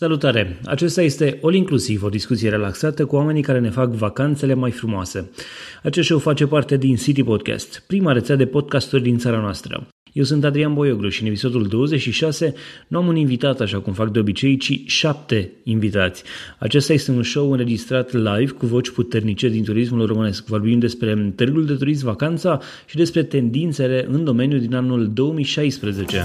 Salutare! Acesta este All Inclusiv, o discuție relaxată cu oamenii care ne fac vacanțele mai frumoase. Acest show face parte din City Podcast, prima rețea de podcasturi din țara noastră. Eu sunt Adrian Boioglu și în episodul 26 nu am un invitat așa cum fac de obicei, ci șapte invitați. Acesta este un show înregistrat live cu voci puternice din turismul românesc. Vorbim despre târgul de turism, vacanța și despre tendințele în domeniul din anul 2016.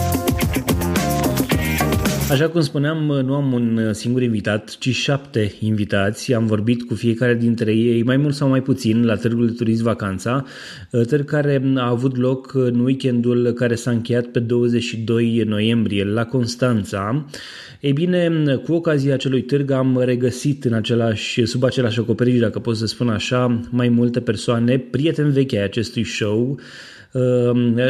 Așa cum spuneam, nu am un singur invitat, ci șapte invitați. Am vorbit cu fiecare dintre ei, mai mult sau mai puțin, la Târgul de Turism Vacanța, târg care a avut loc în weekendul care s-a încheiat pe 22 noiembrie la Constanța. Ei bine, cu ocazia acelui târg am regăsit în același, sub același acoperiș, dacă pot să spun așa, mai multe persoane, prieteni vechi ai acestui show, Ehm,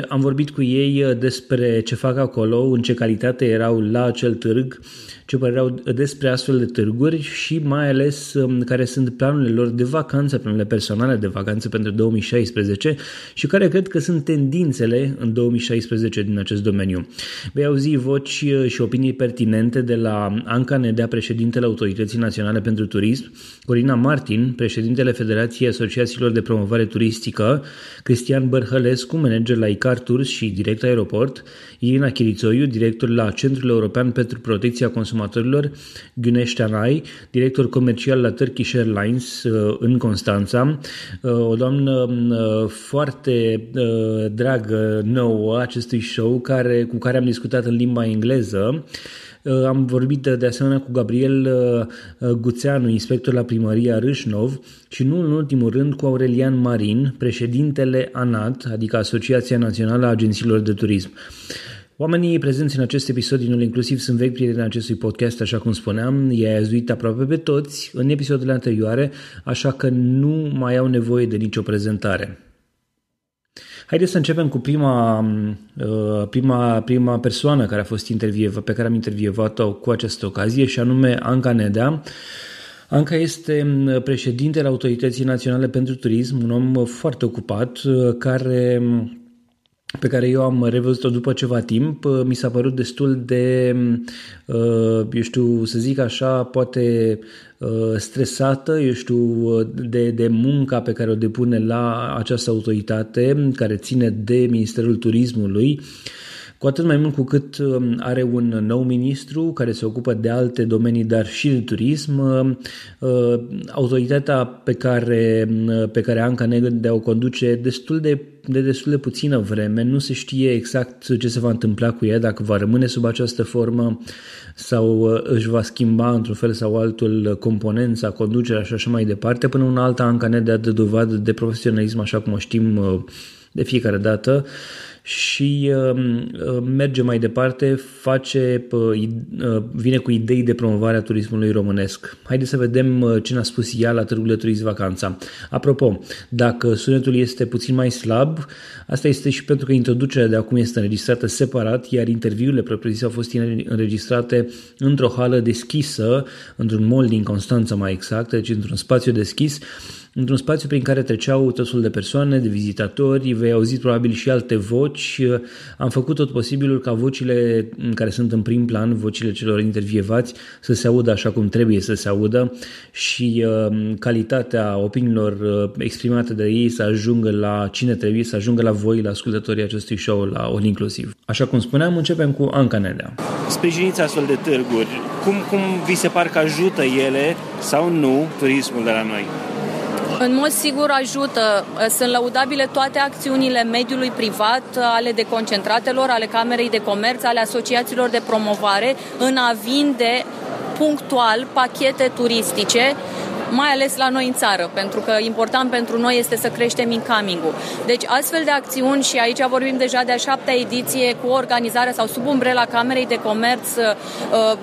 am vorbit cu ei uh, despre ce fac acolo, în ce calitate erau la acel târg, ce păreau despre astfel de târguri și mai ales um, care sunt planurile lor de vacanță, planurile personale de vacanță pentru 2016 și care cred că sunt tendințele în 2016 din acest domeniu. Vei auzi voci uh, și opinii pertinente de la Anca Nedea, președintele Autorității Naționale pentru Turism, Corina Martin, președintele Federației Asociațiilor de Promovare Turistică, Cristian Bărhălescu, manager la ICAR Tours și direct aeroport, Irina Chirițoiu, director la Centrul European pentru Protecția Consumatorilor, Güneş Tanay, director comercial la Turkish Airlines uh, în Constanța, uh, o doamnă uh, foarte dragă nouă acestui show care, cu care am discutat în limba engleză. Uh, am vorbit de asemenea cu Gabriel uh, uh, Guțeanu, inspector la primăria Râșnov și nu în ultimul rând cu Aurelian Marin, președintele ANAT, adică Asociația Națională a Agențiilor de Turism. Oamenii prezenți în acest episod din inclusiv sunt vechi prieteni acestui podcast, așa cum spuneam, i-a azuit aproape pe toți în episoadele anterioare, așa că nu mai au nevoie de nicio prezentare. Haideți să începem cu prima, uh, prima, prima persoană care a fost intervievată, pe care am intervievat-o cu această ocazie și anume Anca Nedea. Anca este mm, președintele Autorității Naționale pentru Turism, un om foarte ocupat uh, care mm, pe care eu am revăzut-o după ceva timp, uh, mi s-a părut destul de, uh, eu știu, să zic așa, poate uh, stresată, eu știu, de, de munca pe care o depune la această autoritate care ține de Ministerul Turismului cu atât mai mult cu cât um, are un nou ministru care se ocupă de alte domenii, dar și de turism. Um, uh, autoritatea pe care, um, pe care Anca Negândea o conduce destul de de destul de puțină vreme, nu se știe exact ce se va întâmpla cu ea, dacă va rămâne sub această formă sau uh, își va schimba într-un fel sau altul componența, conducerea și așa mai departe, până una alta Anca ne dea de dovadă de profesionalism, așa cum o știm uh, de fiecare dată și uh, uh, merge mai departe, face, uh, uh, vine cu idei de promovare a turismului românesc. Haideți să vedem uh, ce ne-a spus ea la Târgul de Turism Vacanța. Apropo, dacă sunetul este puțin mai slab, asta este și pentru că introducerea de acum este înregistrată separat, iar interviurile propriu-zise au fost înregistrate într-o hală deschisă, într-un mall din Constanța mai exact, deci într-un spațiu deschis, într-un spațiu prin care treceau tot felul de persoane, de vizitatori, vei auzi probabil și alte voci. Am făcut tot posibilul ca vocile care sunt în prim plan, vocile celor intervievați, să se audă așa cum trebuie să se audă și uh, calitatea opiniilor uh, exprimate de ei să ajungă la cine trebuie, să ajungă la voi, la ascultătorii acestui show, la All Inclusiv. Așa cum spuneam, începem cu Anca Nedea. Sprijiniți astfel de târguri. Cum, cum vi se par că ajută ele sau nu turismul de la noi? În mod sigur ajută. Sunt laudabile toate acțiunile mediului privat, ale deconcentratelor, ale Camerei de Comerț, ale asociațiilor de promovare, în a vinde punctual pachete turistice mai ales la noi în țară, pentru că important pentru noi este să creștem incoming-ul. Deci astfel de acțiuni și aici vorbim deja de a șaptea ediție cu organizarea sau sub umbrela Camerei de Comerț, uh,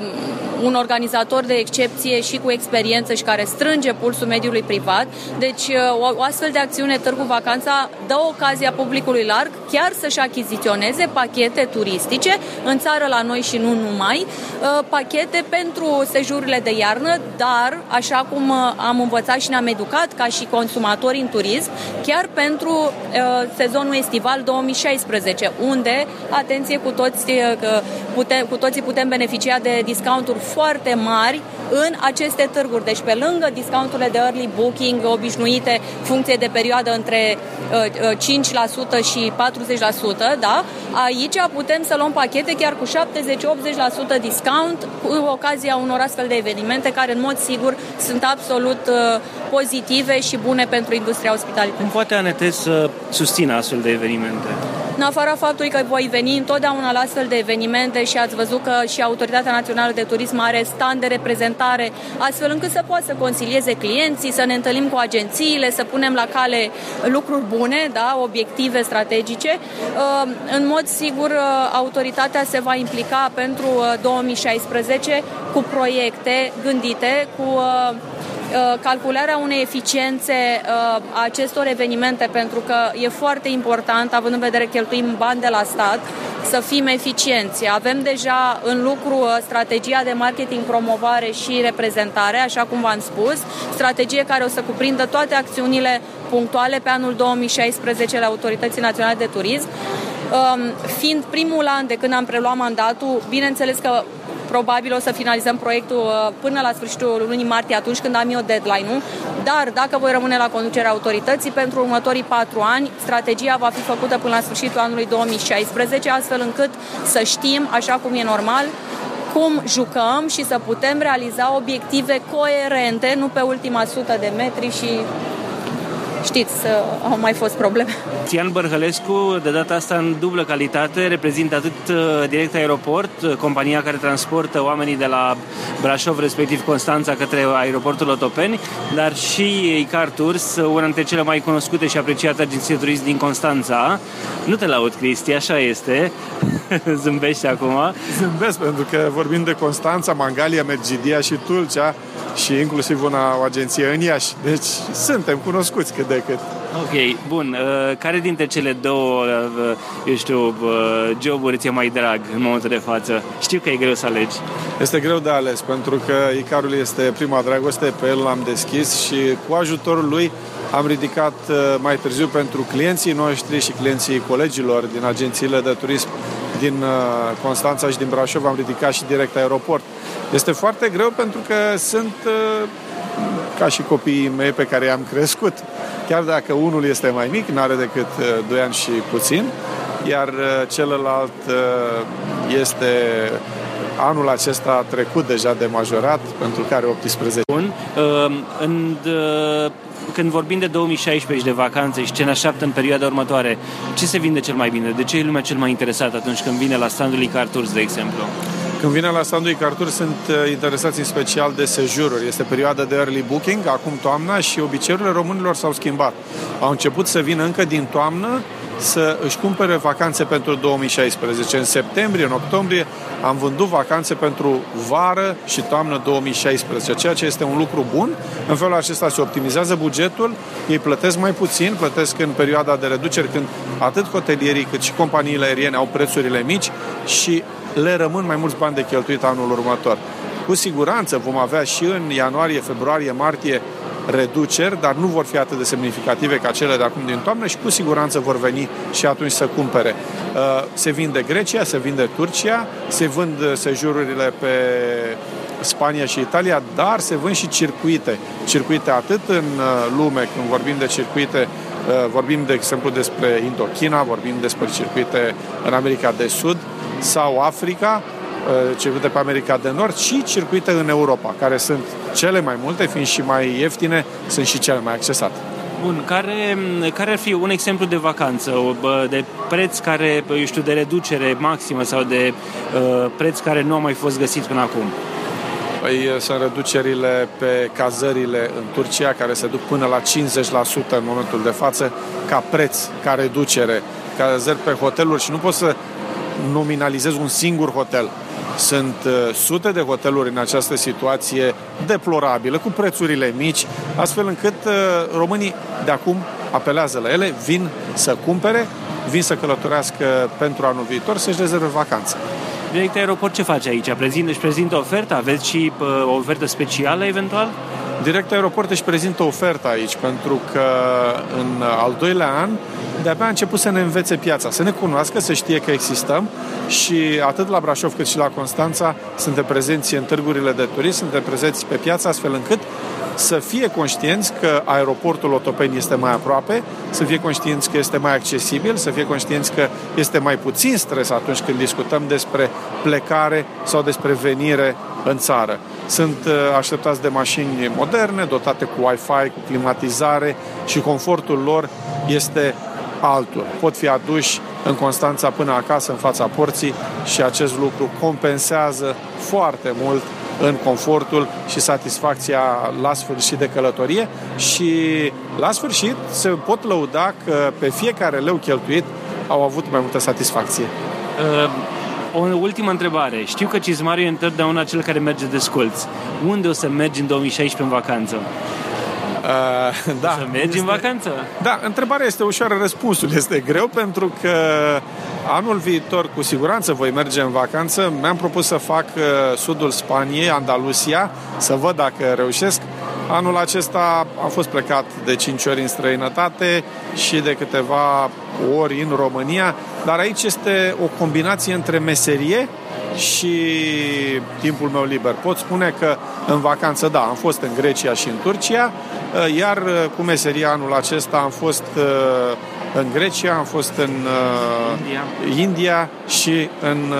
un organizator de excepție și cu experiență și care strânge pulsul mediului privat. Deci uh, o astfel de acțiune Târgu Vacanța dă ocazia publicului larg chiar să-și achiziționeze pachete turistice în țară la noi și nu numai, uh, pachete pentru sejurile de iarnă, dar, așa cum uh, am învățat și ne-am educat ca și consumatori în turism, chiar pentru uh, sezonul estival 2016, unde, atenție, cu, toți, putem, cu toții putem beneficia de discounturi foarte mari în aceste târguri. Deci, pe lângă discounturile de early booking obișnuite, funcție de perioadă între 5% și 40%, da? aici putem să luăm pachete chiar cu 70-80% discount cu ocazia unor astfel de evenimente care în mod sigur sunt absolut uh, pozitive și bune pentru industria ospitalității. Cum poate ANT să susțină astfel de evenimente? În afara faptului că voi veni întotdeauna la astfel de evenimente și ați văzut că și Autoritatea Națională de Turism are stand de reprezentare, astfel încât să poată să concilieze clienții, să ne întâlnim cu agențiile, să punem la cale lucruri bune, da, obiective strategice. Uh, în mod sigur, uh, autoritatea se va implica pentru 2016 uh, cu proiecte gândite, cu Uh, calcularea unei eficiențe uh, a acestor evenimente, pentru că e foarte important, având în vedere că cheltuim bani de la stat, să fim eficienți. Avem deja în lucru uh, strategia de marketing, promovare și reprezentare, așa cum v-am spus, strategie care o să cuprindă toate acțiunile punctuale pe anul 2016 la Autorității Naționale de Turism. Um, fiind primul an de când am preluat mandatul, bineînțeles că probabil o să finalizăm proiectul uh, până la sfârșitul lunii martie, atunci când am eu deadline-ul, dar dacă voi rămâne la conducerea autorității, pentru următorii patru ani, strategia va fi făcută până la sfârșitul anului 2016, astfel încât să știm, așa cum e normal, cum jucăm și să putem realiza obiective coerente, nu pe ultima sută de metri și știți, au mai fost probleme. Tian Bărhălescu, de data asta în dublă calitate, reprezintă atât uh, Direct Aeroport, uh, compania care transportă oamenii de la Brașov, respectiv Constanța, către aeroportul Otopeni, dar și Icar Tours, uh, una dintre cele mai cunoscute și apreciate agenții de turism din Constanța. Nu te laud, Cristi, așa este. Zâmbește acum. Zâmbesc pentru că vorbim de Constanța, Mangalia, Mergidia și Tulcea și inclusiv una, o agenție în Iași. Deci suntem cunoscuți cât de cât. Ok, bun. Uh, care dintre cele două, uh, eu știu, uh, joburi ți-e mai drag în momentul de față? Știu că e greu să alegi. Este greu de ales, pentru că Icarul este prima dragoste, pe el l-am deschis și cu ajutorul lui am ridicat mai târziu pentru clienții noștri și clienții colegilor din agențiile de turism din Constanța și din Brașov, am ridicat și direct aeroport. Este foarte greu pentru că sunt ca și copiii mei pe care i-am crescut. Chiar dacă unul este mai mic, nu are decât 2 uh, ani și puțin, iar uh, celălalt uh, este anul acesta trecut deja de majorat, pentru care 18. Bun. În, când vorbim de 2016 de vacanțe și ce ne așteaptă în perioada următoare, ce se vinde cel mai bine? De ce e lumea cel mai interesată atunci când vine la standul Icar Tours, de exemplu? Când vine la standul Icartur sunt uh, interesați în special de sejururi. Este perioada de early booking, acum toamna și obiceiurile românilor s-au schimbat. Au început să vină încă din toamnă să își cumpere vacanțe pentru 2016. În septembrie, în octombrie, am vândut vacanțe pentru vară și toamnă 2016, ceea ce este un lucru bun. În felul acesta se optimizează bugetul, ei plătesc mai puțin, plătesc în perioada de reduceri când atât hotelierii cât și companiile aeriene au prețurile mici și le rămân mai mulți bani de cheltuit anul următor. Cu siguranță vom avea și în ianuarie, februarie, martie reduceri, dar nu vor fi atât de semnificative ca cele de acum din toamnă și cu siguranță vor veni și atunci să cumpere. Uh, se vinde Grecia, se vinde Turcia, se vând uh, sejururile pe Spania și Italia, dar se vând și circuite. Circuite atât în uh, lume, când vorbim de circuite, vorbim de exemplu despre Indochina, vorbim despre circuite în America de Sud, sau Africa, uh, circuite pe America de Nord și circuite în Europa, care sunt cele mai multe, fiind și mai ieftine, sunt și cele mai accesate. Bun, care, care ar fi un exemplu de vacanță, de preț care, eu știu, de reducere maximă sau de uh, preț care nu a mai fost găsit până acum? Păi sunt reducerile pe cazările în Turcia, care se duc până la 50% în momentul de față, ca preț, ca reducere, cazări pe hoteluri și nu poți să nominalizez un singur hotel. Sunt uh, sute de hoteluri în această situație deplorabilă, cu prețurile mici, astfel încât uh, românii de acum apelează la ele, vin să cumpere, vin să călătorească pentru anul viitor, să-și rezerve vacanță. Direct Aeroport ce face aici? Prezint, își prezintă oferta? Aveți și uh, o ofertă specială eventual? Direct Aeroport își prezintă oferta aici, pentru că în al doilea an de-abia a început să ne învețe piața, să ne cunoască, să știe că existăm și atât la Brașov cât și la Constanța suntem prezenți în târgurile de turism, suntem prezenți pe piață astfel încât să fie conștienți că aeroportul Otopeni este mai aproape, să fie conștienți că este mai accesibil, să fie conștienți că este mai puțin stres atunci când discutăm despre plecare sau despre venire în țară. Sunt uh, așteptați de mașini moderne, dotate cu Wi-Fi, cu climatizare și confortul lor este altul. Pot fi aduși în Constanța până acasă, în fața porții și acest lucru compensează foarte mult în confortul și satisfacția la sfârșit de călătorie și la sfârșit se pot lăuda că pe fiecare leu cheltuit au avut mai multă satisfacție. Uh, o ultimă întrebare. Știu că Cizmariu e întotdeauna cel care merge de sculț. Unde o să mergi în 2016 în vacanță? Uh, da. Să mergi este, în vacanță? Da, întrebarea este ușoară, răspunsul este greu pentru că anul viitor cu siguranță voi merge în vacanță. Mi-am propus să fac uh, sudul Spaniei, Andalusia, să văd dacă reușesc. Anul acesta am fost plecat de 5 ori în străinătate și de câteva ori în România, dar aici este o combinație între meserie și timpul meu liber. Pot spune că în vacanță, da, am fost în Grecia și în Turcia, uh, iar uh, cu meseria anul acesta am fost uh, în Grecia, am fost în India, India și în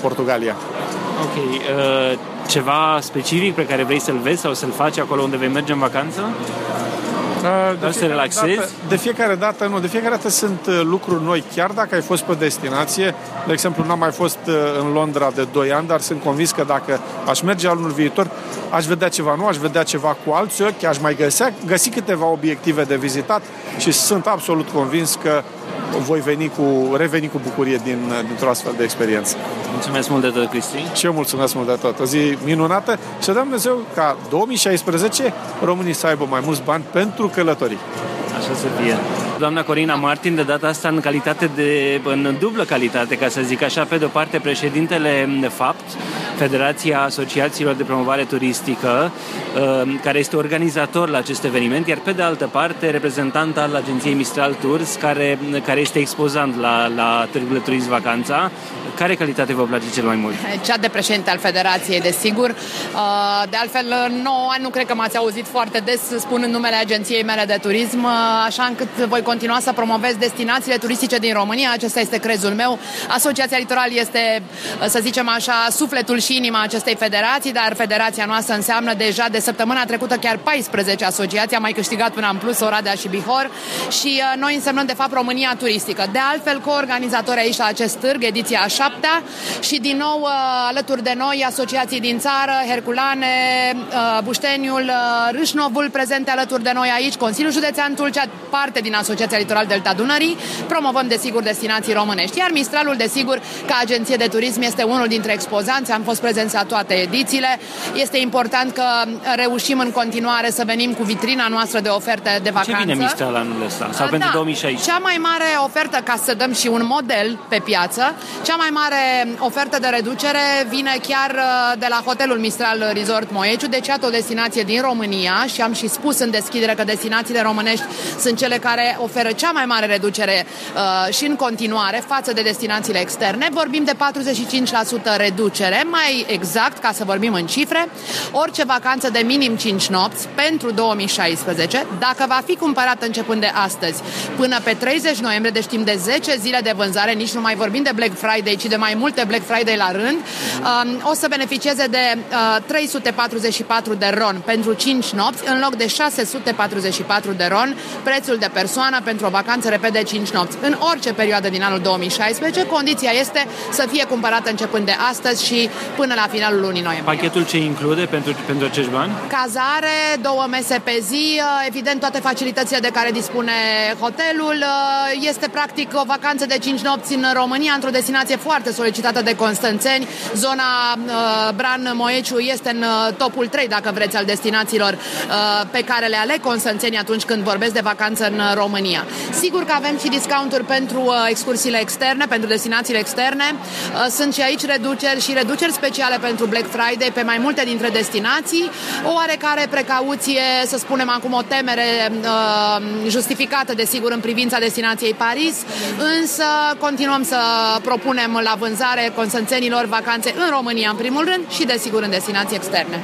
Portugalia. Ok. Ceva specific pe care vrei să-l vezi sau să-l faci acolo unde vei merge în vacanță? De să relaxezi? Dată, de fiecare dată, nu, de fiecare dată sunt uh, lucruri noi, chiar dacă ai fost pe destinație. De exemplu, n-am mai fost uh, în Londra de 2 ani, dar sunt convins că dacă aș merge anul viitor, aș vedea ceva nou, aș vedea ceva cu alți ochi, aș mai găsea, găsi câteva obiective de vizitat și sunt absolut convins că voi veni cu, reveni cu bucurie din, dintr-o astfel de experiență. Mulțumesc mult de tot, Cristi. Și eu mulțumesc mult de tot. O zi minunată și să dăm Dumnezeu ca 2016 românii să aibă mai mulți bani pentru călătorii. Așa să fie. Doamna Corina Martin, de data asta în calitate de, în dublă calitate, ca să zic așa, pe de-o parte președintele FAPT, Federația Asociațiilor de Promovare Turistică, uh, care este organizator la acest eveniment, iar pe de altă parte reprezentant al agenției Mistral Tours, care, care este expozant la, la Târgul de Turism Vacanța. Care calitate vă place cel mai mult? Cea de președinte al Federației, desigur. Uh, de altfel, nouă ani nu cred că m-ați auzit foarte des spunând numele agenției mele de turism, uh, așa încât voi continua să promovez destinațiile turistice din România. Acesta este crezul meu. Asociația Litoral este, să zicem așa, sufletul și inima acestei federații, dar federația noastră înseamnă deja de săptămâna trecută chiar 14 asociații, am mai câștigat până în plus Oradea și Bihor și uh, noi însemnăm de fapt România turistică. De altfel, coorganizatori aici la acest târg, ediția a șaptea și din nou uh, alături de noi asociații din țară, Herculane, uh, Bușteniul, Râșnovul prezente alături de noi aici, Consiliul Județean Tulcea, parte din Asociația Litoral Delta Dunării, promovăm desigur destinații românești, iar Mistralul desigur ca agenție de turism este unul dintre expozanți, am fost prezenți la toate edițiile. Este important că reușim în continuare să venim cu vitrina noastră de oferte de vacanță. Ce vine Mistral anul ăsta? Sau da, pentru 2016? Cea mai mare ofertă, ca să dăm și un model pe piață, cea mai mare ofertă de reducere vine chiar uh, de la hotelul Mistral Resort Moeciu, deci iată o destinație din România și am și spus în deschidere că destinațiile românești sunt cele care oferă cea mai mare reducere uh, și în continuare față de destinațiile externe. Vorbim de 45% reducere, mai exact, ca să vorbim în cifre, orice vacanță de minim 5 nopți pentru 2016, dacă va fi cumpărat începând de astăzi până pe 30 noiembrie, deci timp de 10 zile de vânzare, nici nu mai vorbim de Black Friday, ci de mai multe Black Friday la rând, um, o să beneficieze de 344 uh, de ron pentru 5 nopți, în loc de 644 de ron, prețul de persoană pentru o vacanță, repede de 5 nopți. În orice perioadă din anul 2016, condiția este să fie cumpărată începând de astăzi și până la finalul lunii noiembrie. Pachetul ce include pentru, pentru acești bani? Cazare, două mese pe zi, evident toate facilitățile de care dispune hotelul. Este practic o vacanță de 5 nopți în România, într-o destinație foarte solicitată de constanțeni. Zona Bran Moeciu este în topul 3, dacă vreți, al destinațiilor pe care le aleg constanțenii atunci când vorbesc de vacanță în România. Sigur că avem și discounturi pentru excursiile externe, pentru destinațiile externe. Sunt și aici reduceri și reduceri speciale pentru Black Friday pe mai multe dintre destinații. O oarecare precauție, să spunem acum o temere uh, justificată, desigur, în privința destinației Paris, însă continuăm să propunem la vânzare consanțenilor vacanțe în România, în primul rând, și, desigur, în destinații externe.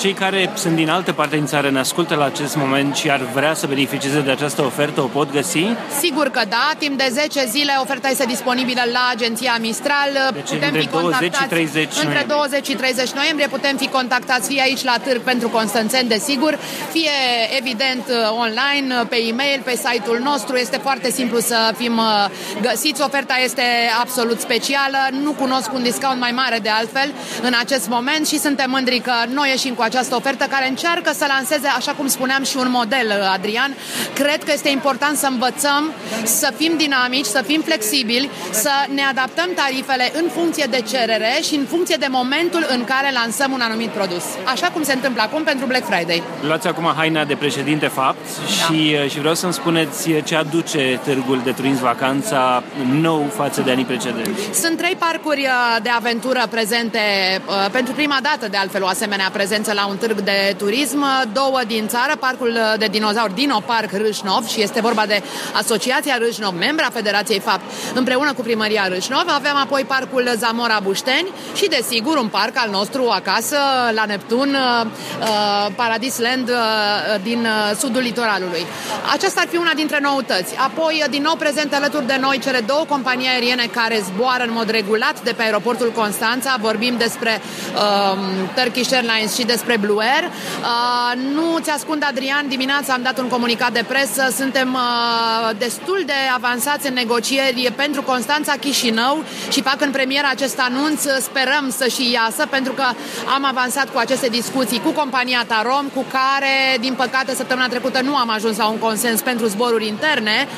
Cei care sunt din alte parte din țară ne ascultă la acest moment și ar vrea să beneficieze de această ofertă, o pot găsi? Sigur că da, timp de 10 zile oferta este disponibilă la agenția Mistral. Deci putem fi 20 și 30 între 20 și 30 noiembrie putem fi contactați fie aici la târg pentru Constanțeni, desigur, fie evident online, pe e-mail, pe site-ul nostru. Este foarte simplu să fim uh, găsiți. Oferta este absolut specială. Nu cunosc un discount mai mare de altfel în acest moment și suntem mândri că noi ieșim cu această ofertă care încearcă să lanseze, așa cum spuneam, și un model, uh, Adrian. Cred că este important să învățăm, să fim dinamici, să fim flexibili, să ne adaptăm tarifele în funcție de cerere și în funcție de momentul în care lansăm un anumit produs. Așa cum se întâmplă acum pentru Black Friday. Luați acum haina de președinte FAPT da. și, uh, și vreau să-mi spuneți ce aduce Târgul de Turism Vacanța nou față de anii precedenți. Sunt trei parcuri uh, de aventură prezente uh, pentru prima dată, de altfel, o asemenea prezență la un târg de turism. Două din țară, parcul de dinozauri Dino Park Râșnov și este vorba de Asociația Râșnov, membra Federației FAPT, împreună cu primăria Râșnov. Avem apoi parcul Zamora Bușteni și, desigur, un parc al nostru acasă, la Neptun, Paradis Land din sudul litoralului. Aceasta ar fi una dintre noutăți. Apoi, din nou prezent alături de noi cele două companii aeriene care zboară în mod regulat de pe aeroportul Constanța. Vorbim despre uh, Turkish Airlines și despre Blue Air. Uh, nu ți ascund, Adrian, dimineața am dat un comunicat de presă. Suntem uh, destul de avansați în negocieri pentru Constanța Chișinău și fac în premieră acest anunț. Sperăm să și iasă pentru că am avansat cu aceste discuții cu compania Tarom, cu care, din păcate, săptămâna trecută nu am ajuns la un consens pentru zboruri interne,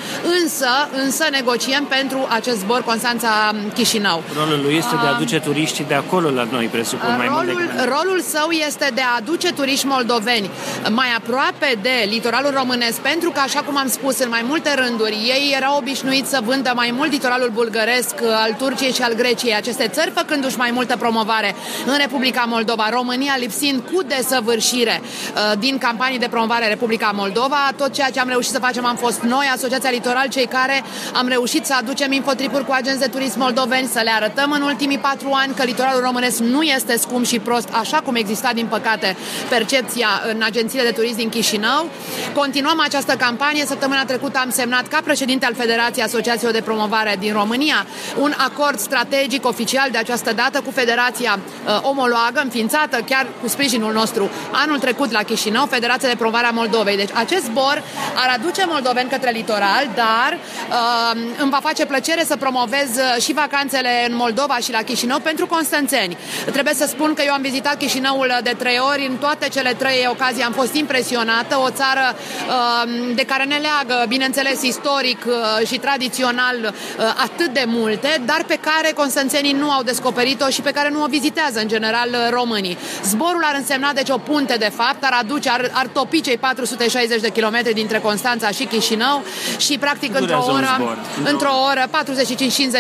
însă, însă negociem pentru acest zbor Constanța-Chișinău. Rolul lui este de a aduce turiștii de acolo la noi, presupun, mai rolul, mult decât... rolul său este de a aduce turiști moldoveni mai aproape de litoralul românesc, pentru că, așa cum am spus în mai multe rânduri, ei erau obișnuiți să vândă mai mult litoralul bulgăresc, al Turciei și al Greciei, aceste țări făcându-și mai multă promovare în Republica Moldova, România lipsind cu desăvârșire uh, din campanii de promovare Republica Moldova. Tot ceea ce am reușit să facem am fost noi, Asociația Litoral, cei care am reușit să aducem infotripuri cu agenți de turism moldoveni, să le arătăm în ultimii patru ani că litoralul românesc nu este scump și prost, așa cum exista, din păcate, percepția în agențiile de turism din Chișinău. Continuăm această campanie. Săptămâna trecută am semnat ca președinte al Federației Asociațiilor de Promovare din România un acord strategic oficial de această dată cu Federația uh, omologă, înființată chiar cu sprijinul nostru anul trecut la Chișinău, Federația de Promovare a Moldovei. Deci acest zbor ar aduce moldoveni către litoral, dar uh, îmi va face plăcere să promovez uh, și vacanțele în Moldova și la Chișinău pentru constanțeni. Trebuie să spun că eu am vizitat Chișinăul de trei ori, în toate cele trei ocazii am fost impresionată, o țară uh, de care ne leagă, bineînțeles, istoric uh, și tradițional uh, atât de multe, dar pe care constanțenii nu au descoperit-o și pe care nu o vizitează în general uh, românii. Zborul ar însemna deci o punte de fapt, ar aduce, ar, ar topi cei 460 de kilometri dintre Constanța și Chișinău și practic într-o oră, într-o oră,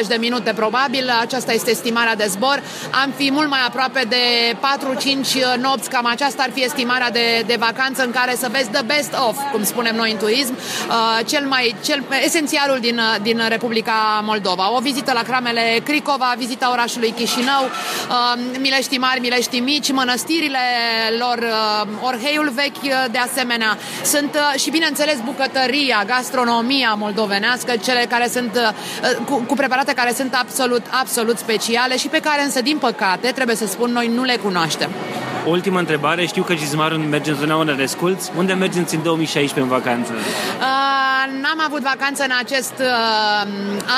45-50 de minute probabil, aceasta este estimarea de zbor. Am fi mult mai aproape de 4-5 nopți, cam aceasta ar fi estimarea de, de vacanță în care să vezi the best of, cum spunem noi în turism, uh, cel mai, cel, esențialul din, din Republica Moldova. O vizită la cramele Cricova, vizita orașului Chișinău, uh, Milești Mari, Milești Mici, mănăstirile lor, uh, Orheiul Vechi de asemenea. Sunt și bineînțeles bucătăria, gastronomia moldovenească, cele care sunt cu, cu preparate care sunt absolut, absolut speciale și pe care însă, din păcate, trebuie să spun, noi nu le cunoaștem. O ultimă întrebare, știu că Gizmarul merge în zona unde desculți. Unde mergeți în 2016 în vacanță? Uh, n-am avut vacanță în acest uh,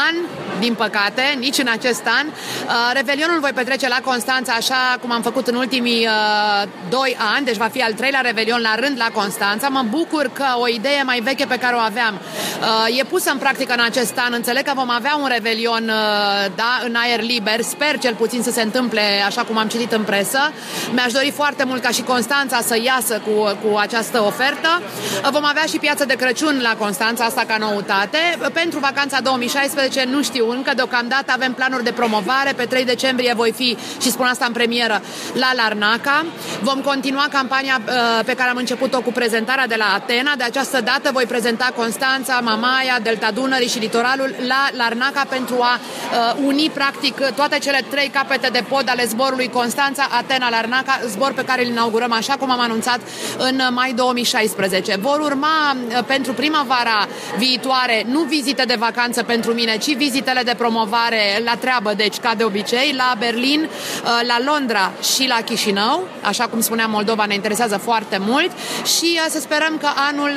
an, din păcate, nici în acest an. Uh, Revelionul voi petrece la Constanța, așa cum am făcut în ultimii uh, doi ani, deci va fi al treilea Revelion la rând la Constanța. Mă bucur că o idee mai veche pe care o aveam uh, e pusă în practică în acest an. Înțeleg că vom avea un Revelion uh, da, în aer liber. Sper cel puțin să se întâmple așa cum am citit în presă. Mi-aș dori foarte mult ca și Constanța să iasă cu, cu această ofertă. Uh, vom avea și piață de Crăciun la Constanța, asta ca noutate. Pentru vacanța 2016 nu știu încă, deocamdată avem planuri de promovare. Pe 3 decembrie voi fi, și spun asta în premieră, la Larnaca. Vom continua campania uh, pe care am început-o cu prezentarea de la Atena. De această dată voi prezenta Constanța, Mamaia, Delta Dunării și litoralul la Larnaca pentru a uh, uni practic toate cele trei capete de pod ale zborului Constanța, Atena, Larnaca, zbor pe care îl inaugurăm așa cum am anunțat în mai 2016. Vor urma uh, pentru primăvara viitoare nu vizite de vacanță pentru mine, ci vizitele de promovare la treabă, deci ca de obicei, la Berlin, uh, la Londra și la Chișinău, așa cum spuneam, Moldova ne interesează foarte mult și uh, să sperăm că anul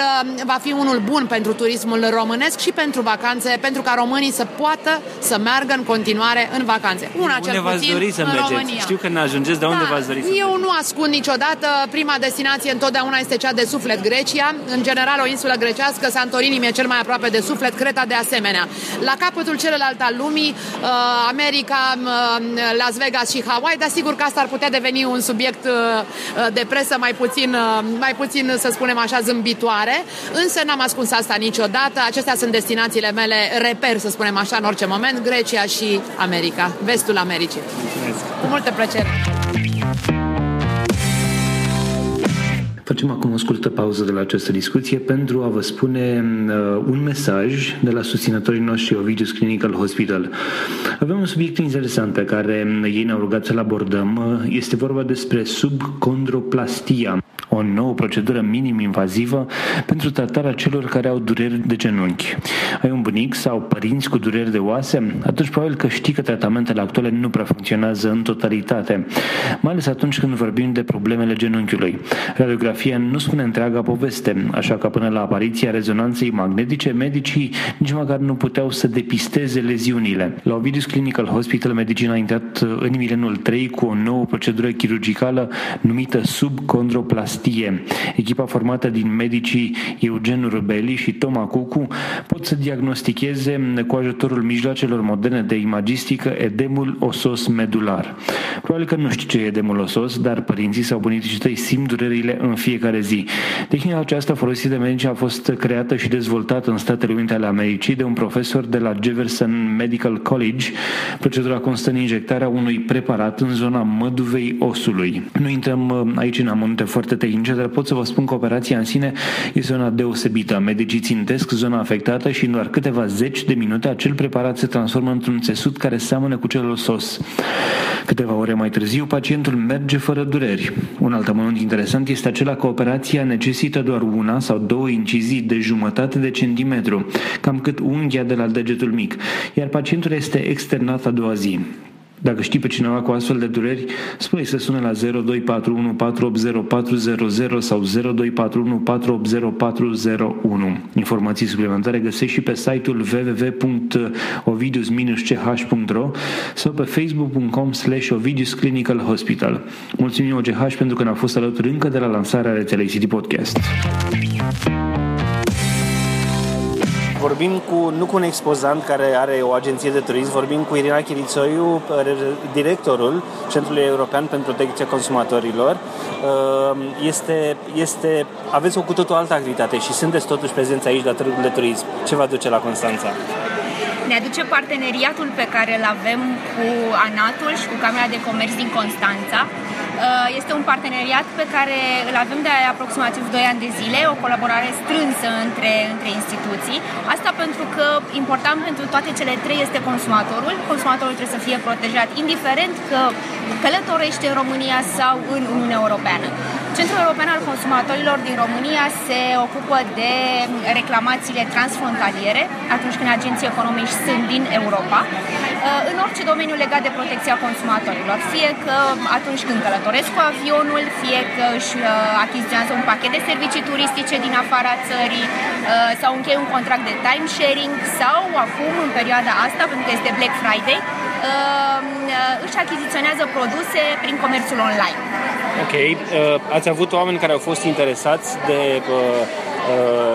va fi unul bun pentru turismul românesc și pentru vacanțe, pentru ca românii să poată să meargă în continuare în vacanțe. Una unde cel puțin dori să în mergeți? România. Știu că ne ajungeți, de unde da, v-ați dori să Eu nu ascund niciodată. Prima destinație întotdeauna este cea de suflet, Grecia. În general, o insulă grecească, Santorini mi-e cel mai aproape de suflet, Creta de asemenea. La capătul celălalt al lumii, uh, America, uh, Las Vegas și Hawaii, dar sigur că asta ar putea deveni un subiect uh, de presă mai puțin, mai puțin, să spunem așa, zâmbitoare. Însă n-am ascuns asta niciodată. Acestea sunt destinațiile mele reper, să spunem așa, în orice moment, Grecia și America, vestul Americii. Mulțumesc. Cu multă plăcere. Facem acum o scurtă pauză de la această discuție pentru a vă spune uh, un mesaj de la susținătorii noștri Ovidius Clinical Hospital. Avem un subiect interesant pe care ei ne-au rugat să-l abordăm. Este vorba despre subcondroplastia o nouă procedură minim-invazivă pentru tratarea celor care au dureri de genunchi. Ai un bunic sau părinți cu dureri de oase? Atunci probabil că știi că tratamentele actuale nu prea funcționează în totalitate, mai ales atunci când vorbim de problemele genunchiului. Radiografia nu spune întreaga poveste, așa că până la apariția rezonanței magnetice, medicii nici măcar nu puteau să depisteze leziunile. La Ovidius Clinical Hospital, medicina a intrat în milenul 3 cu o nouă procedură chirurgicală numită subcondroplastie Pastie. Echipa formată din medicii Eugen Rubeli și Toma Cucu pot să diagnosticheze cu ajutorul mijloacelor moderne de imagistică edemul osos medular. Probabil că nu știi ce e edemul osos, dar părinții sau bunicii tăi simt durerile în fiecare zi. Tehnica aceasta folosită de medici a fost creată și dezvoltată în Statele Unite ale Americii de un profesor de la Jefferson Medical College. Procedura constă în injectarea unui preparat în zona măduvei osului. Nu intrăm uh, aici în amănunte foarte tehnice, dar pot să vă spun că operația în sine este una deosebită. Medicii țintesc zona afectată și în doar câteva zeci de minute acel preparat se transformă într-un țesut care seamănă cu cel sos. Câteva ore mai târziu, pacientul merge fără dureri. Un alt amănunt interesant este acela că operația necesită doar una sau două incizii de jumătate de centimetru, cam cât unghia de la degetul mic, iar pacientul este externat a doua zi. Dacă știi pe cineva cu astfel de dureri, spune să sune la 0241 480 400 sau 0241 480 401. Informații suplimentare găsești și pe site-ul www.ovidius-ch.ro sau pe facebook.com slash Ovidius Clinical Hospital. Mulțumim OGH pentru că ne-a fost alături încă de la lansarea rețelei City Podcast. Vorbim cu, nu cu un expozant care are o agenție de turism, vorbim cu Irina Chirițoiu, directorul Centrului European pentru Protecția Consumatorilor. Ehm, este, este, aveți o cu totul altă activitate și sunteți totuși prezenți aici la Târgul de Turism. Ce vă duce la Constanța? Ne aduce parteneriatul pe care îl avem cu ANATul și cu Camera de Comerț din Constanța, Uh, este un parteneriat pe care îl avem de aproximativ 2 ani de zile, o colaborare strânsă între, între instituții. Asta pentru că important pentru toate cele trei este consumatorul. Consumatorul trebuie să fie protejat, indiferent că călătorește în România sau în Uniunea Europeană. Centrul European al Consumatorilor din România se ocupă de reclamațiile transfrontaliere atunci când agenții economici sunt din Europa în orice domeniu legat de protecția consumatorilor. Fie că atunci când călătoresc cu avionul, fie că își achiziționează un pachet de servicii turistice din afara țării sau încheie un contract de timesharing sau acum, în perioada asta, pentru că este Black Friday, își achiziționează produse prin comerțul online. Ok. Ați avut oameni care au fost interesați de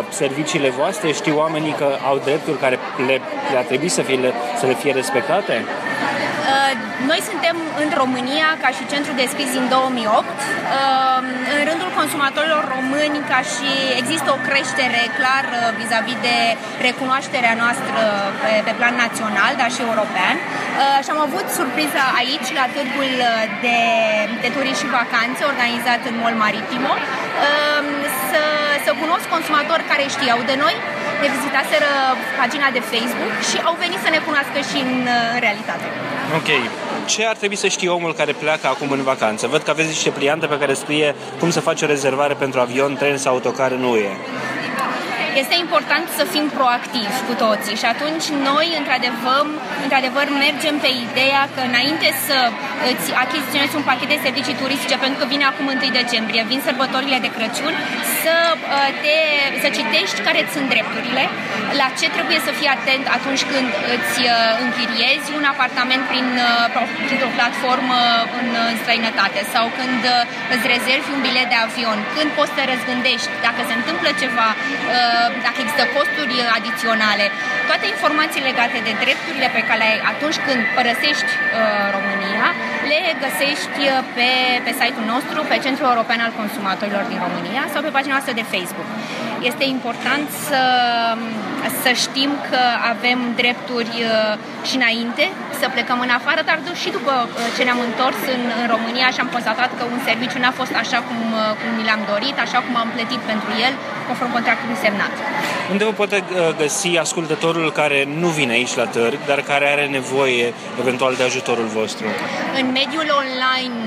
serviciile voastre? Știu oamenii că au drepturi care le, le-ar trebui să, fie, să le fie respectate? Noi suntem în România ca și centru deschis din 2008. În rândul consumatorilor români ca și există o creștere clar vis-a-vis de recunoașterea noastră pe, pe plan național, dar și european. Și am avut surpriza aici, la târgul de, de turism și vacanțe organizat în Mol Maritimo, să, să cunosc consumatori care știau de noi, ne vizitaseră pagina de Facebook și au venit să ne cunoască și în, în realitate. Ok. Ce ar trebui să știe omul care pleacă acum în vacanță? Văd că aveți niște pliante pe care scrie cum să face o rezervare pentru avion, tren sau autocar în UE este important să fim proactivi cu toții și atunci noi, într-adevăr, într-adevăr mergem pe ideea că înainte să îți achiziționezi un pachet de servicii turistice, pentru că vine acum 1 decembrie, vin sărbătorile de Crăciun, să, uh, te, să citești care sunt drepturile, la ce trebuie să fii atent atunci când îți uh, închiriezi un apartament prin, uh, printr-o platformă în, în străinătate sau când îți rezervi un bilet de avion, când poți să te răzgândești, dacă se întâmplă ceva, dacă există costuri adiționale, toate informații legate de drepturile pe care ai atunci când părăsești uh, România, le găsești pe, pe site-ul nostru, pe Centrul European al Consumatorilor din România sau pe pagina noastră de Facebook. Este important să, să știm că avem drepturi uh, și înainte să plecăm în afară, dar și după uh, ce ne-am întors în, în România și am constatat că un serviciu n-a fost așa cum, uh, cum ni l-am dorit, așa cum am plătit pentru el, conform contractului semnat. Unde vă poate găsi ascultătorul care nu vine aici la târg, dar care are nevoie eventual de ajutorul vostru? În mediul online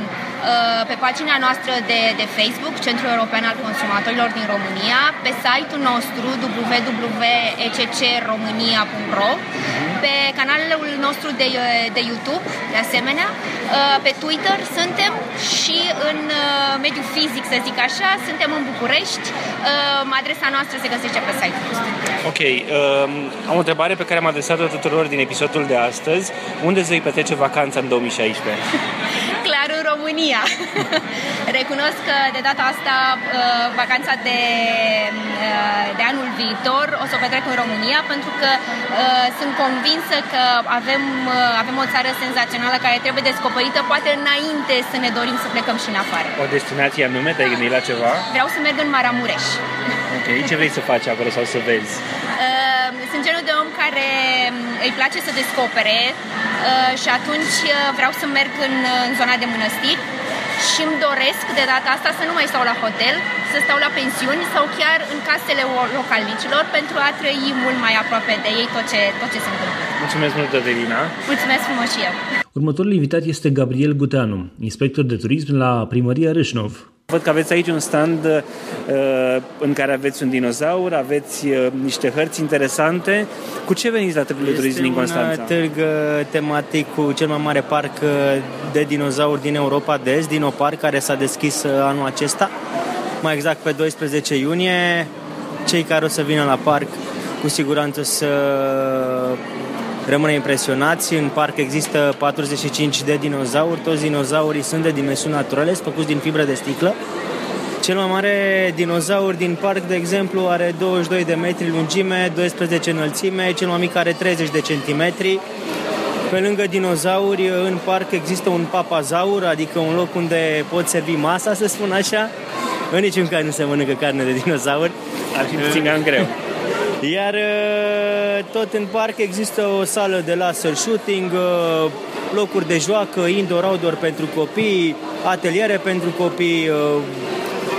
pe pagina noastră de, de Facebook, Centrul European al Consumatorilor din România, pe site-ul nostru www.eccromania.ro, pe canalul nostru de, de YouTube, de asemenea, pe Twitter suntem și în mediul fizic, să zic așa, suntem în București. Adresa noastră se găsește pe site Ok. Um, am o întrebare pe care am adresat-o tuturor din episodul de astăzi. Unde să-i petrece vacanța în 2016? Clar în România. Recunosc că de data asta uh, vacanța de, uh, de anul viitor o să o petrec în România pentru că uh, sunt convinsă că avem, avem o țară senzațională care trebuie descoperită poate înainte să ne dorim să plecăm și în afară. O destinație anume? Te-ai gândit la ceva? Vreau să merg în Maramureș. Ok, ce vrei să faci acolo sau să vezi? Uh, sunt genul de om care um, îi place să descopere uh, și atunci uh, vreau să merg în, în zona de mănăstiri și îmi doresc de data asta să nu mai stau la hotel, să stau la pensiuni sau chiar în casele localnicilor pentru a trăi mult mai aproape de ei tot ce, tot ce se întâmplă. Mulțumesc mult, Adelina! Mulțumesc frumos și eu! Următorul invitat este Gabriel Guteanu, inspector de turism la Primăria Râșnov. Văd că aveți aici un stand uh, în care aveți un dinozaur, aveți uh, niște hărți interesante. Cu ce veniți la Târgul de Turism din Constanța? Este un târg uh, tematic cu cel mai mare parc uh, de dinozauri din Europa de Est, Dinopark, care s-a deschis uh, anul acesta, mai exact pe 12 iunie. Cei care o să vină la parc cu siguranță să rămâne impresionați. În parc există 45 de dinozauri, toți dinozaurii sunt de dimensiuni naturale, sunt făcuți din fibră de sticlă. Cel mai mare dinozaur din parc, de exemplu, are 22 de metri lungime, 12 înălțime, cel mai mic are 30 de centimetri. Pe lângă dinozauri, în parc există un papazaur, adică un loc unde pot servi masa, să spun așa. În niciun caz nu se mănâncă carne de dinozauri. Ar fi puțin cam greu. Iar uh, tot în parc există o sală de laser shooting, uh, locuri de joacă, indoor-outdoor pentru copii, ateliere pentru copii, uh,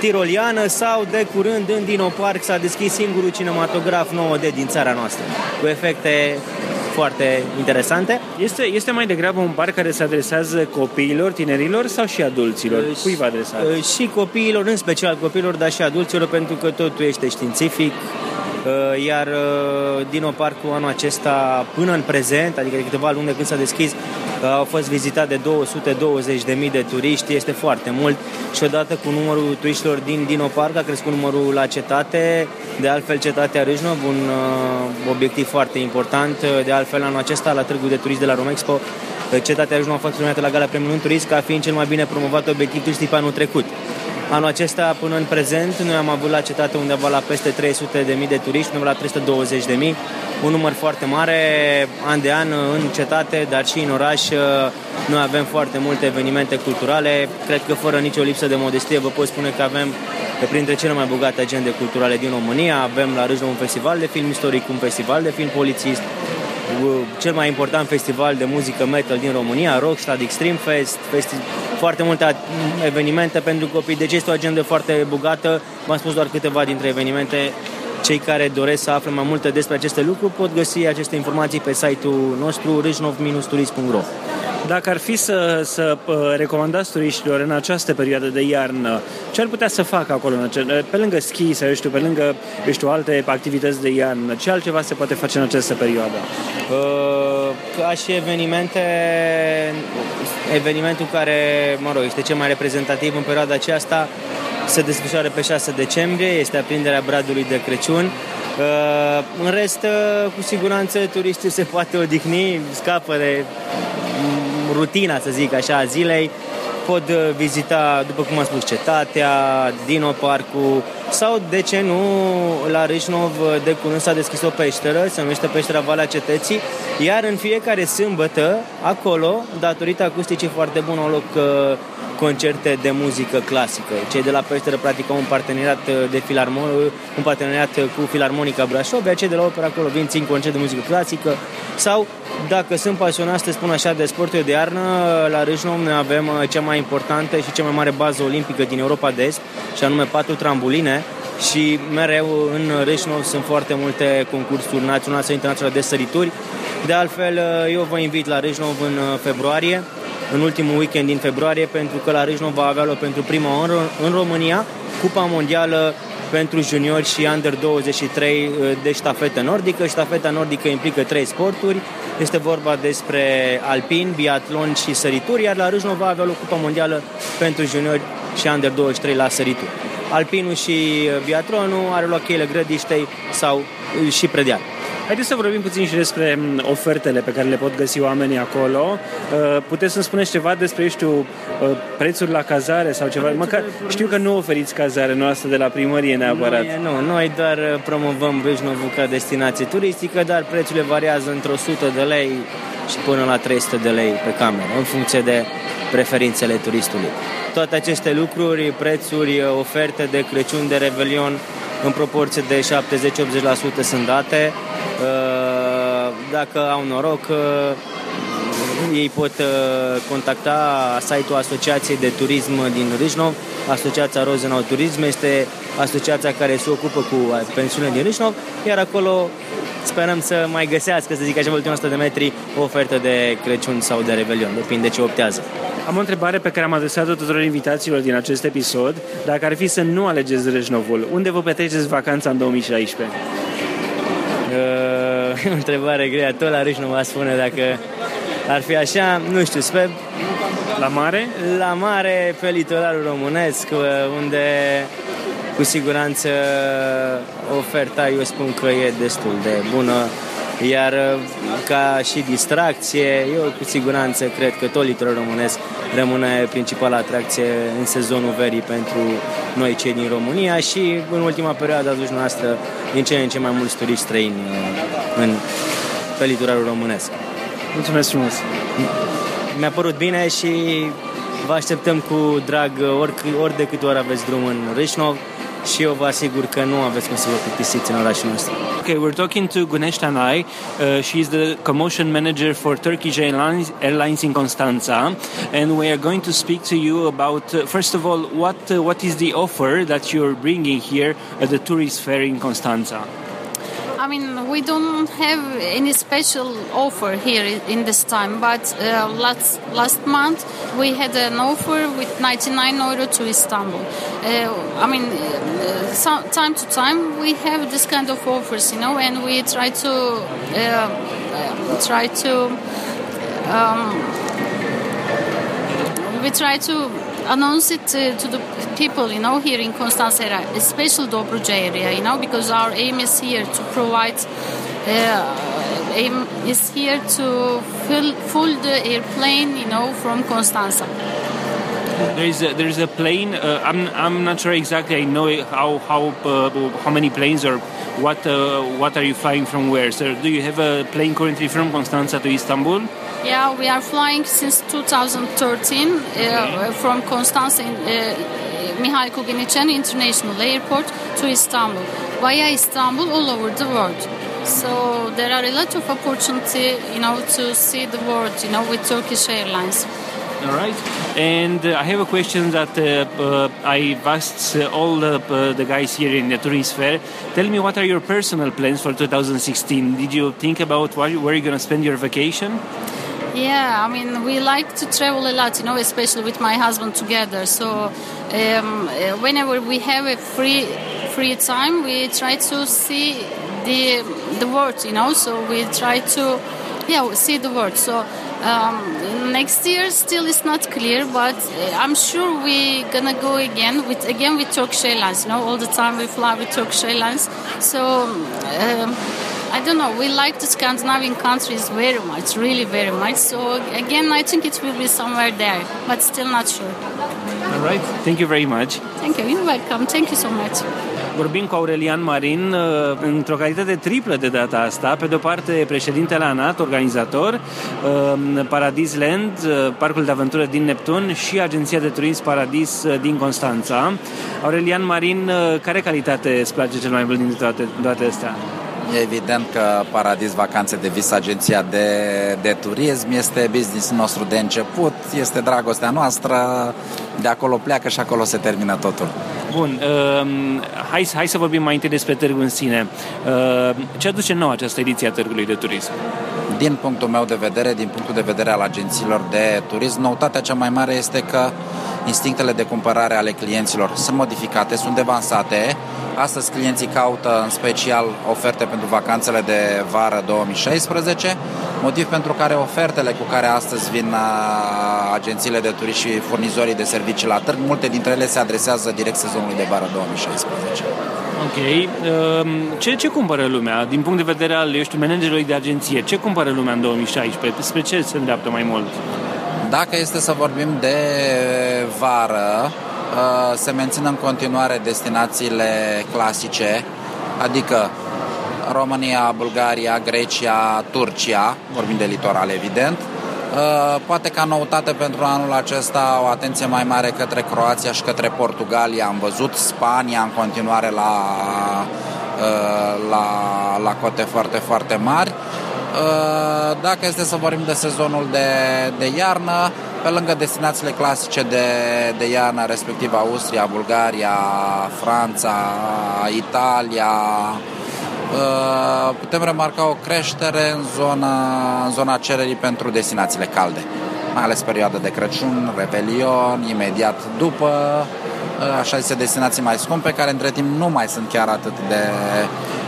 tiroliană sau de curând în Dino Park s-a deschis singurul cinematograf 9D din țara noastră, cu efecte foarte interesante. Este, este mai degrabă un parc care se adresează copiilor, tinerilor sau și adulților? Cui va adresa? Și copiilor, în special copiilor, dar și adulților, pentru că totul este științific, Uh, iar uh, Dino Parcul anul acesta până în prezent, adică de câteva luni de când s-a deschis, uh, au fost vizitat de 220.000 de turiști, este foarte mult și odată cu numărul turiștilor din Dino Park a crescut numărul la cetate, de altfel cetatea Râșnov, un obiectiv foarte important, de altfel anul acesta la Târgul de Turiști de la Romexpo, cetatea Râșnov a fost premiată la Gala Premiului Turist ca fiind cel mai bine promovat obiectiv turistic pe anul trecut. Anul acesta, până în prezent, noi am avut la cetate undeva la peste 300 de mii de turiști, undeva la 320 de mii, un număr foarte mare, an de an în cetate, dar și în oraș. Noi avem foarte multe evenimente culturale. Cred că fără nicio lipsă de modestie vă pot spune că avem printre cele mai bogate agende culturale din România. Avem la Râșnă un festival de film istoric, un festival de film polițist, cel mai important festival de muzică metal din România, Rockstad Extreme Fest, festi- foarte multe evenimente pentru copii, deci este o agendă foarte bogată. V-am spus doar câteva dintre evenimente. Cei care doresc să afle mai multe despre aceste lucruri pot găsi aceste informații pe site-ul nostru râșnov-turist.ro dacă ar fi să, să uh, recomandați turiștilor în această perioadă de iarnă, ce ar putea să facă acolo? Pe lângă schi sau, eu știu, pe lângă, eu știu, alte activități de iarnă, ce altceva se poate face în această perioadă? Uh, ca și evenimente, evenimentul care, mă rog, este cel mai reprezentativ în perioada aceasta, se desfășoară pe 6 decembrie, este aprinderea bradului de Crăciun. Uh, în rest, uh, cu siguranță, turistul se poate odihni, scapă de rutina, să zic așa, a zilei. Pot uh, vizita, după cum am spus, cetatea, Dino Parcul sau, de ce nu, la Râșnov de curând s-a deschis o peșteră, se numește Peștera Valea Cetății, iar în fiecare sâmbătă, acolo, datorită acusticii foarte bun, au loc uh, concerte de muzică clasică. Cei de la Peșteră practic au un parteneriat uh, de filarmon, un parteneriat cu Filarmonica Brașov, iar cei de la opera acolo vin țin concert de muzică clasică sau dacă sunt pasionat, să spun așa, de sporturi de iarnă, la Râșnov noi avem uh, cea mai importantă și cea mai mare bază olimpică din Europa de Est, și anume patru trambuline, și mereu în Râșnov sunt foarte multe concursuri naționale sau internaționale de sărituri. De altfel, uh, eu vă invit la Râșnov în uh, februarie, în ultimul weekend din februarie, pentru că la Râșnov va avea loc pentru prima oară în România Cupa Mondială pentru juniori și under 23 de ștafetă nordică. Ștafeta nordică implică trei sporturi, este vorba despre alpin, biatlon și sărituri, iar la Râșnov va avea loc Cupa Mondială pentru juniori și under 23 la sărituri. Alpinul și biatlonul are loc cheile grădiștei sau și predeal. Haideți să vorbim puțin și despre mm, ofertele pe care le pot găsi oamenii acolo. Uh, puteți să-mi spuneți ceva despre, eu știu, uh, prețuri la cazare sau ceva? Măcar, știu că nu oferiți cazare noastră de la primărie neapărat. Nu, nu, noi doar uh, promovăm Bâșnovul ca destinație turistică, dar prețurile variază între 100 de lei și până la 300 de lei pe cameră, în funcție de preferințele turistului. Toate aceste lucruri, prețuri, oferte de Crăciun, de Revelion, în proporție de 70-80% sunt date. Uh, dacă au noroc, uh, ei pot uh, contacta site-ul Asociației de Turism din Râșnov. Asociația Rozenau Turism este asociația care se ocupă cu pensiunile din Râșnov, iar acolo sperăm să mai găsească, să zic așa, ultima 100 de metri, o ofertă de Crăciun sau de Revelion, depinde ce optează. Am o întrebare pe care am adresat-o tuturor invitațiilor din acest episod. Dacă ar fi să nu alegeți Râșnovul, unde vă petreceți vacanța în 2016? Uh, întrebare grea. Tot la Râșnov va spune dacă ar fi așa, nu știu, sper... La mare? La mare, pe litoralul românesc, uh, unde cu siguranță oferta, eu spun că e destul de bună iar uh, ca și distracție, eu cu siguranță cred că tot litorul românesc rămâne principala atracție în sezonul verii pentru noi cei din România și în ultima perioadă aduci noastră din ce în ce mai mulți turiști străini uh, în, pe litoralul românesc. Mulțumesc frumos! Mi-a părut bine și vă așteptăm cu drag ori, ori de câte ori aveți drum în Râșnov și eu vă asigur că nu aveți cum să vă plictisiți în orașul nostru. Okay, we're talking to Gunesh Tanai. Uh, she is the commotion manager for Turkish Airlines, Airlines in Constanza, and we are going to speak to you about, uh, first of all, what uh, what is the offer that you're bringing here at the tourist fair in Constanza? I mean, we don't have any special offer here in this time, but uh, last last month we had an offer with 99 euro to Istanbul. Uh, I mean, uh, some, time to time we have this kind of offers, you know, and we try to uh, try to. Um, we try to announce it to, to, the people, you know, here in Constanța area, especially Dobruja area, you know, because our aim is here to provide, uh, aim is here to fill, the airplane, you know, from Constanza. There is a, there is a plane. Uh, I'm I'm not sure exactly. I know how how uh, how many planes or what uh, what are you flying from where? So do you have a plane currently from Constanza to Istanbul? Yeah, we are flying since 2013 uh, from Constance in, uh, Mihail Kuginichen International Airport to Istanbul, via Istanbul all over the world. So there are a lot of opportunity, you know, to see the world, you know, with Turkish Airlines. All right. And uh, I have a question that uh, uh, I've asked uh, all the, uh, the guys here in the tourist fair. Tell me, what are your personal plans for 2016? Did you think about where you're going to spend your vacation? Yeah, I mean, we like to travel a lot, you know, especially with my husband together. So um, uh, whenever we have a free free time, we try to see the the world, you know. So we try to yeah see the world. So um, next year still is not clear, but uh, I'm sure we're gonna go again with again with Turkish Airlines. You know, all the time we fly with Turkish Airlines. So. Um, I don't know. We like the Scandinavian countries very much, really very much. So again, I think it will be somewhere there, but still not sure. All right. Thank you very much. Thank you. You're welcome. Thank you so much. Vorbim cu Aurelian Marin uh, într-o calitate triplă de data asta. Pe de-o parte, președintele ANAT, organizator, uh, Paradis Land, uh, parcul de aventură din Neptun și agenția de turism Paradis din Constanța. Aurelian Marin, care calitate îți place cel mai mult dintre toate, toate astea? E evident că Paradis Vacanțe de Vis, agenția de, de turism, este business nostru de început, este dragostea noastră, de acolo pleacă și acolo se termină totul. Bun, uh, hai, hai să vorbim mai întâi despre târgul în sine. Uh, ce aduce nou această ediție a târgului de turism? Din punctul meu de vedere, din punctul de vedere al agențiilor de turism, noutatea cea mai mare este că instinctele de cumpărare ale clienților sunt modificate, sunt devansate, Astăzi clienții caută în special oferte pentru vacanțele de vară 2016, motiv pentru care ofertele cu care astăzi vin agențiile de turiști și furnizorii de servicii la târg, multe dintre ele se adresează direct sezonului de vară 2016. Ok. Ehm, ce, ce cumpără lumea? Din punct de vedere al, eu știu, managerului de agenție, ce cumpără lumea în 2016? Spre ce se îndreaptă mai mult? Dacă este să vorbim de vară, Uh, se mențin în continuare destinațiile clasice, adică România, Bulgaria, Grecia, Turcia, vorbim de litoral evident. Uh, poate ca noutate pentru anul acesta o atenție mai mare către Croația și către Portugalia. Am văzut Spania în continuare la, uh, la, la cote foarte, foarte mari. Dacă este să vorbim de sezonul de, de iarnă, pe lângă destinațiile clasice de, de iarnă, respectiv Austria, Bulgaria, Franța, Italia, uh, putem remarca o creștere în zona, în zona cererii pentru destinațiile calde, mai ales perioada de Crăciun, Revelion, imediat după, uh, așa zise destinații mai scumpe, care între timp nu mai sunt chiar atât de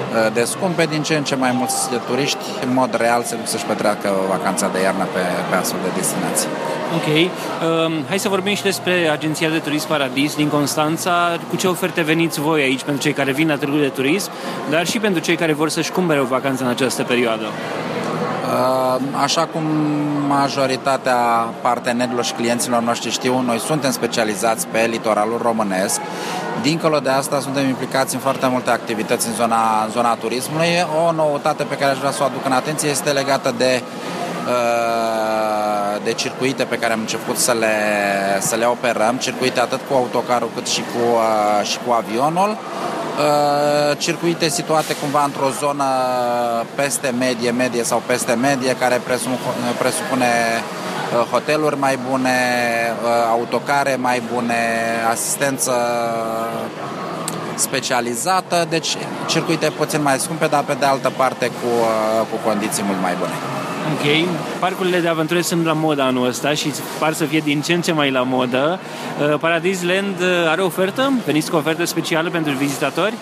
Uh, de scumpe, din ce în ce mai mulți turiști în mod real se duc să-și petreacă vacanța de iarnă pe, pe astfel de destinații. Ok. Um, hai să vorbim și despre agenția de turism Paradis din Constanța. Cu ce oferte veniți voi aici pentru cei care vin la târgul de turism, dar și pentru cei care vor să-și cumpere o vacanță în această perioadă? Uh, așa cum majoritatea partenerilor și clienților noștri știu, noi suntem specializați pe litoralul românesc. Dincolo de asta, suntem implicați în foarte multe activități în zona, în zona turismului. O noutate pe care aș vrea să o aduc în atenție este legată de uh, de circuite pe care am început să le, să le operăm, circuite atât cu autocarul cât și cu, uh, și cu avionul. Uh, circuite situate cumva într-o zonă peste medie, medie sau peste medie, care presupune uh, hoteluri mai bune, uh, autocare mai bune, asistență specializată, deci circuite puțin mai scumpe, dar pe de altă parte cu, cu condiții mult mai bune. Ok. Parcurile de aventură sunt la modă anul ăsta și par să fie din ce în ce mai la modă. Paradise Land are ofertă? Veniți cu ofertă specială pentru vizitatori?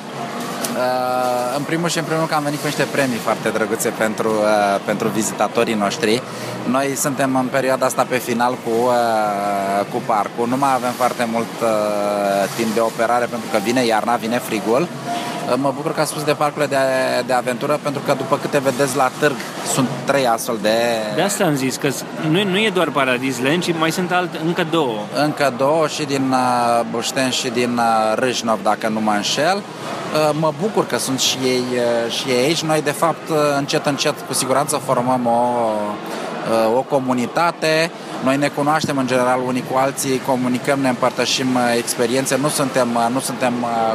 Uh, în primul și în primul că am venit cu niște premii foarte drăguțe pentru, uh, pentru vizitatorii noștri. Noi suntem în perioada asta pe final cu, uh, cu parcul. Nu mai avem foarte mult timp de operare pentru că vine iarna, vine frigul. Mă bucur că a spus de parcurile de, de aventură pentru că după câte vedeți la târg sunt trei astfel de... De asta am zis că nu, nu e doar Paradisland, ci mai sunt alt, încă două. Încă două și din uh, Bușten și din uh, Râșnov, dacă nu mă înșel. Uh, mă bucur că sunt și ei, uh, și ei aici. Noi, de fapt, uh, încet, încet, cu siguranță formăm o, o comunitate. Noi ne cunoaștem în general unii cu alții, comunicăm, ne împărtășim experiențe, nu suntem, nu suntem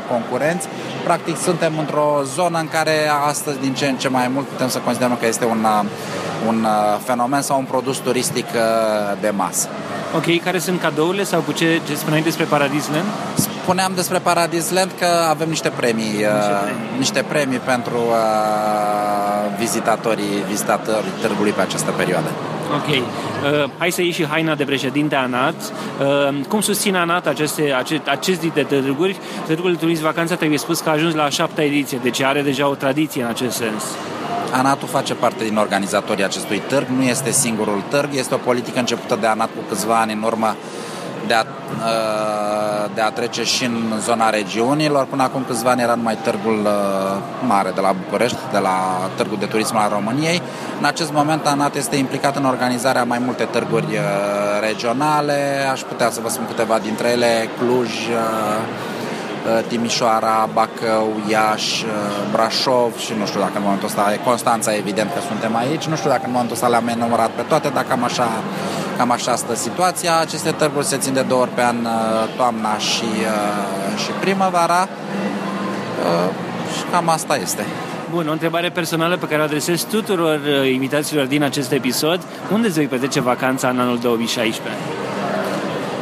concurenți. Practic suntem într-o zonă în care astăzi din ce în ce mai mult putem să considerăm că este un, un fenomen sau un produs turistic de masă. Ok, care sunt cadourile sau cu ce, ce spuneai despre Paradisland? Spuneam despre Paradisland că avem niște premii, niște premii, uh, niște premii pentru uh, vizitatorii, vizitatorii târgului pe această perioadă. Ok. Uh, hai să ieși și haina de președinte ANAT. Uh, cum susține ANAT aceste, acest, acest tip de târguri? Târgul de turism vacanța trebuie spus că a ajuns la a șaptea ediție, deci are deja o tradiție în acest sens. ANAT-ul face parte din organizatorii acestui târg, nu este singurul târg, este o politică începută de ANAT cu câțiva ani în urmă de a, uh, de a trece și în zona regiunilor. Până acum câțiva ani era numai târgul uh, mare de la București, de la Târgul de Turism al României. În acest moment ANAT este implicat în organizarea mai multe târguri uh, regionale. Aș putea să vă spun câteva dintre ele, Cluj, Timișoara, Bacău, Iași, Brașov și nu știu dacă în momentul ăsta, Constanța evident că suntem aici, nu știu dacă în momentul ăsta le-am enumerat pe toate, dacă cam așa Cam așa stă situația. Aceste târguri se țin de două ori pe an, uh, toamna și, uh, și primăvara. Uh, și cam asta este. Bun, o întrebare personală pe care o adresez tuturor invitațiilor din acest episod. Unde îți vei petrece vacanța în anul 2016?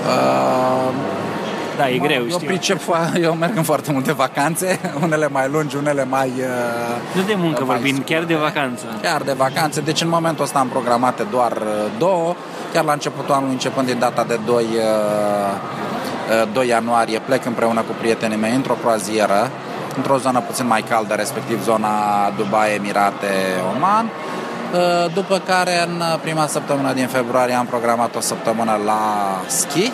Uh, da, e mă, greu, eu știu. Pricep, eu merg în foarte multe vacanțe, unele mai lungi, unele mai... Nu de muncă vorbim, chiar de vacanță. Chiar de vacanțe, deci în momentul ăsta am programate doar două chiar la începutul anului, începând din data de 2, 2 uh, ianuarie, plec împreună cu prietenii mei într-o croazieră, într-o zonă puțin mai caldă, respectiv zona Dubai, Emirate, Oman. Uh, după care în prima săptămână din februarie am programat o săptămână la schi,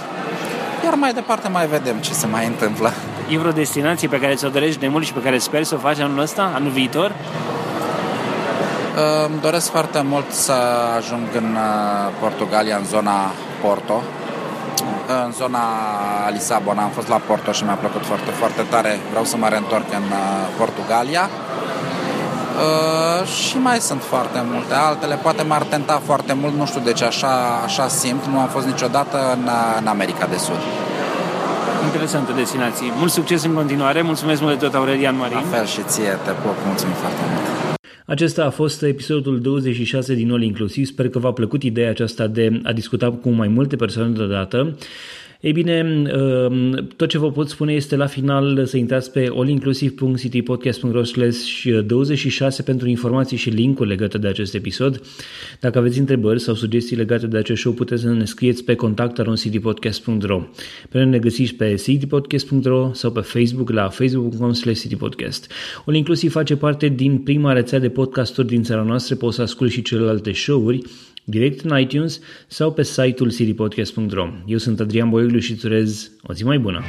iar mai departe mai vedem ce se mai întâmplă. E vreo destinație pe care ți-o dorești de mult și pe care sper să o faci anul ăsta, anul viitor? Îmi doresc foarte mult să ajung în uh, Portugalia, în zona Porto. În zona Lisabona am fost la Porto și mi-a plăcut foarte, foarte tare. Vreau să mă reîntorc în uh, Portugalia. Uh, și mai sunt foarte multe altele. Poate m-ar tenta foarte mult, nu știu de ce, așa, așa simt. Nu am fost niciodată în, în America de Sud. Interesantă destinație. Mult succes în continuare. Mulțumesc mult de tot, Aurelian Marin. La fel și ție, te pup. Mulțumim foarte mult. Acesta a fost episodul 26 din All Inclusiv. Sper că v-a plăcut ideea aceasta de a discuta cu mai multe persoane deodată. Ei bine, um, tot ce vă pot spune este la final să intrați pe allinclusiv.citypodcast.ro 26 pentru informații și link-uri legate de acest episod. Dacă aveți întrebări sau sugestii legate de acest show, puteți să ne scrieți pe contactaroncitypodcast.ro Pe noi ne găsiți pe citypodcast.ro sau pe Facebook la facebook.com citypodcast. All Inclusiv face parte din prima rețea de podcasturi din țara noastră, poți să asculti și celelalte show-uri direct în iTunes sau pe site-ul citypodcast.ro. Eu sunt Adrian Boioglu și îți urez o zi mai bună!